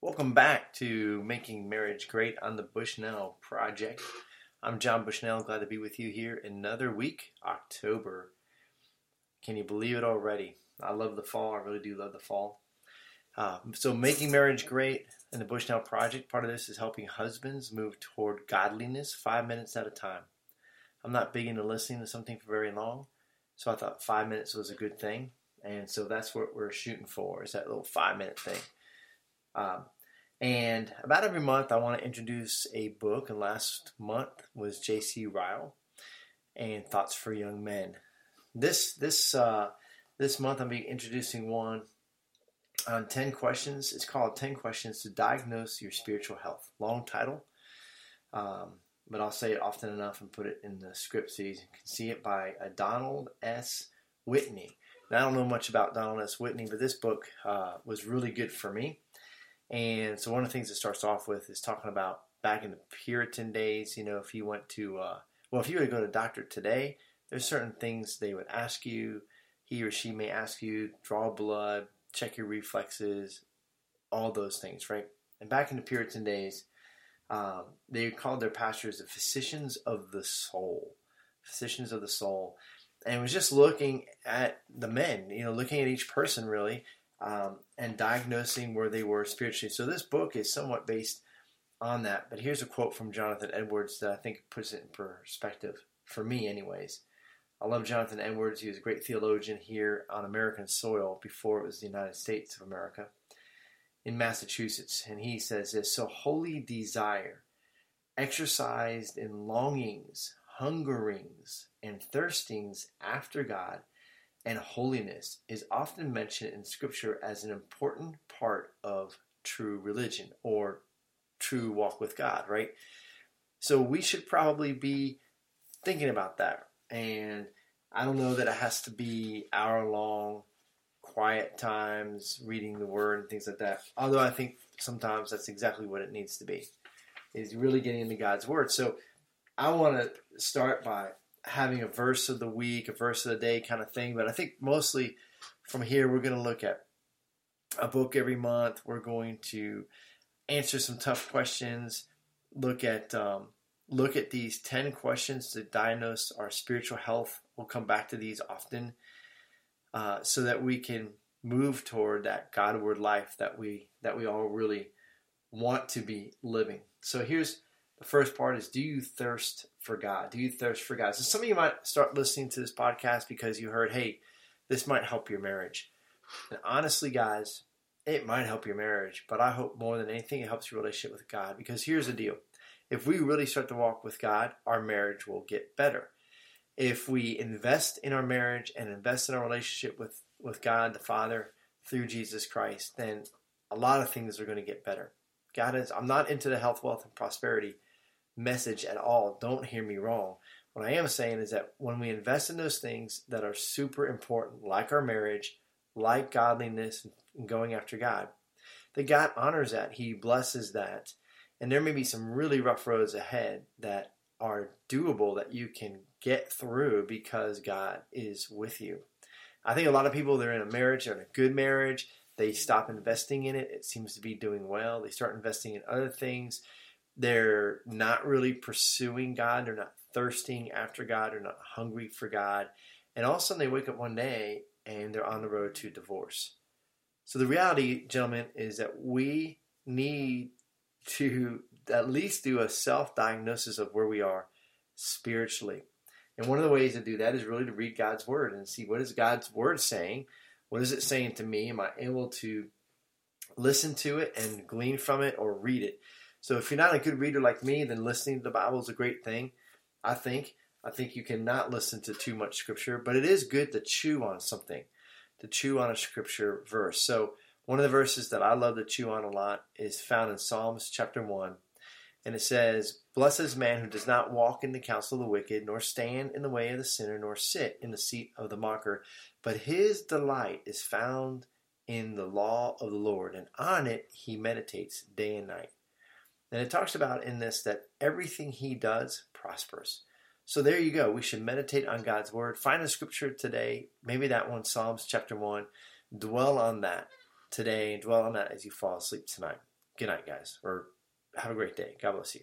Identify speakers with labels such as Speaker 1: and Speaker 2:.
Speaker 1: Welcome back to Making Marriage Great on the Bushnell Project. I'm John Bushnell, glad to be with you here another week, October. Can you believe it already? I love the fall, I really do love the fall. Uh, so, Making Marriage Great and the Bushnell Project, part of this is helping husbands move toward godliness five minutes at a time. I'm not big into listening to something for very long, so I thought five minutes was a good thing. And so that's what we're shooting for, is that little five minute thing. Um, and about every month, I want to introduce a book. And last month was J.C. Ryle and Thoughts for Young Men. This this uh, this month, I'm be introducing one on ten questions. It's called Ten Questions to Diagnose Your Spiritual Health. Long title, um, but I'll say it often enough and put it in the script so you can see it by uh, Donald S. Whitney. Now, I don't know much about Donald S. Whitney, but this book uh, was really good for me. And so one of the things it starts off with is talking about back in the Puritan days, you know, if you went to, uh, well, if you were to go to a doctor today, there's certain things they would ask you. He or she may ask you, draw blood, check your reflexes, all those things, right? And back in the Puritan days, um, they called their pastors the physicians of the soul. Physicians of the soul. And it was just looking at the men, you know, looking at each person really, um, and diagnosing where they were spiritually. So this book is somewhat based on that. But here's a quote from Jonathan Edwards that I think puts it in perspective for me, anyways. I love Jonathan Edwards. He was a great theologian here on American soil before it was the United States of America in Massachusetts. And he says this So holy desire, exercised in longings, hungerings, and thirstings after God and holiness is often mentioned in Scripture as an important part of true religion or true walk with God, right? So we should probably be thinking about that. And I don't know that it has to be hour long, quiet times, reading the word and things like that. Although I think sometimes that's exactly what it needs to be, is really getting into God's word. So I want to start by having a verse of the week, a verse of the day kind of thing. But I think mostly from here, we're going to look at a book every month. We're going to answer some tough questions, look at um, look at these ten questions to diagnose our spiritual health. We'll come back to these often, uh, so that we can move toward that Godward life that we that we all really want to be living. So here's the first part is do you thirst for God? Do you thirst for God? So some of you might start listening to this podcast because you heard, hey, this might help your marriage. And honestly, guys, it might help your marriage, but I hope more than anything it helps your relationship with God. Because here's the deal. If we really start to walk with God, our marriage will get better. If we invest in our marriage and invest in our relationship with, with God the Father through Jesus Christ, then a lot of things are going to get better. God is, I'm not into the health, wealth, and prosperity message at all. Don't hear me wrong. What I am saying is that when we invest in those things that are super important, like our marriage, like godliness, and going after God, that God honors that. He blesses that. And there may be some really rough roads ahead that are doable that you can get through because God is with you. I think a lot of people, they're in a marriage, they're in a good marriage, they stop investing in it. It seems to be doing well. They start investing in other things they're not really pursuing God. They're not thirsting after God. They're not hungry for God. And all of a sudden they wake up one day and they're on the road to divorce. So the reality, gentlemen, is that we need to at least do a self diagnosis of where we are spiritually. And one of the ways to do that is really to read God's word and see what is God's word saying? What is it saying to me? Am I able to listen to it and glean from it or read it? So if you're not a good reader like me, then listening to the Bible is a great thing. I think. I think you cannot listen to too much scripture, but it is good to chew on something, to chew on a scripture verse. So one of the verses that I love to chew on a lot is found in Psalms chapter 1. And it says, Blessed is man who does not walk in the counsel of the wicked, nor stand in the way of the sinner, nor sit in the seat of the mocker. But his delight is found in the law of the Lord, and on it he meditates day and night. And it talks about in this that everything he does prospers. So there you go. We should meditate on God's word. Find a scripture today, maybe that one, Psalms chapter 1. Dwell on that today dwell on that as you fall asleep tonight. Good night, guys, or have a great day. God bless you.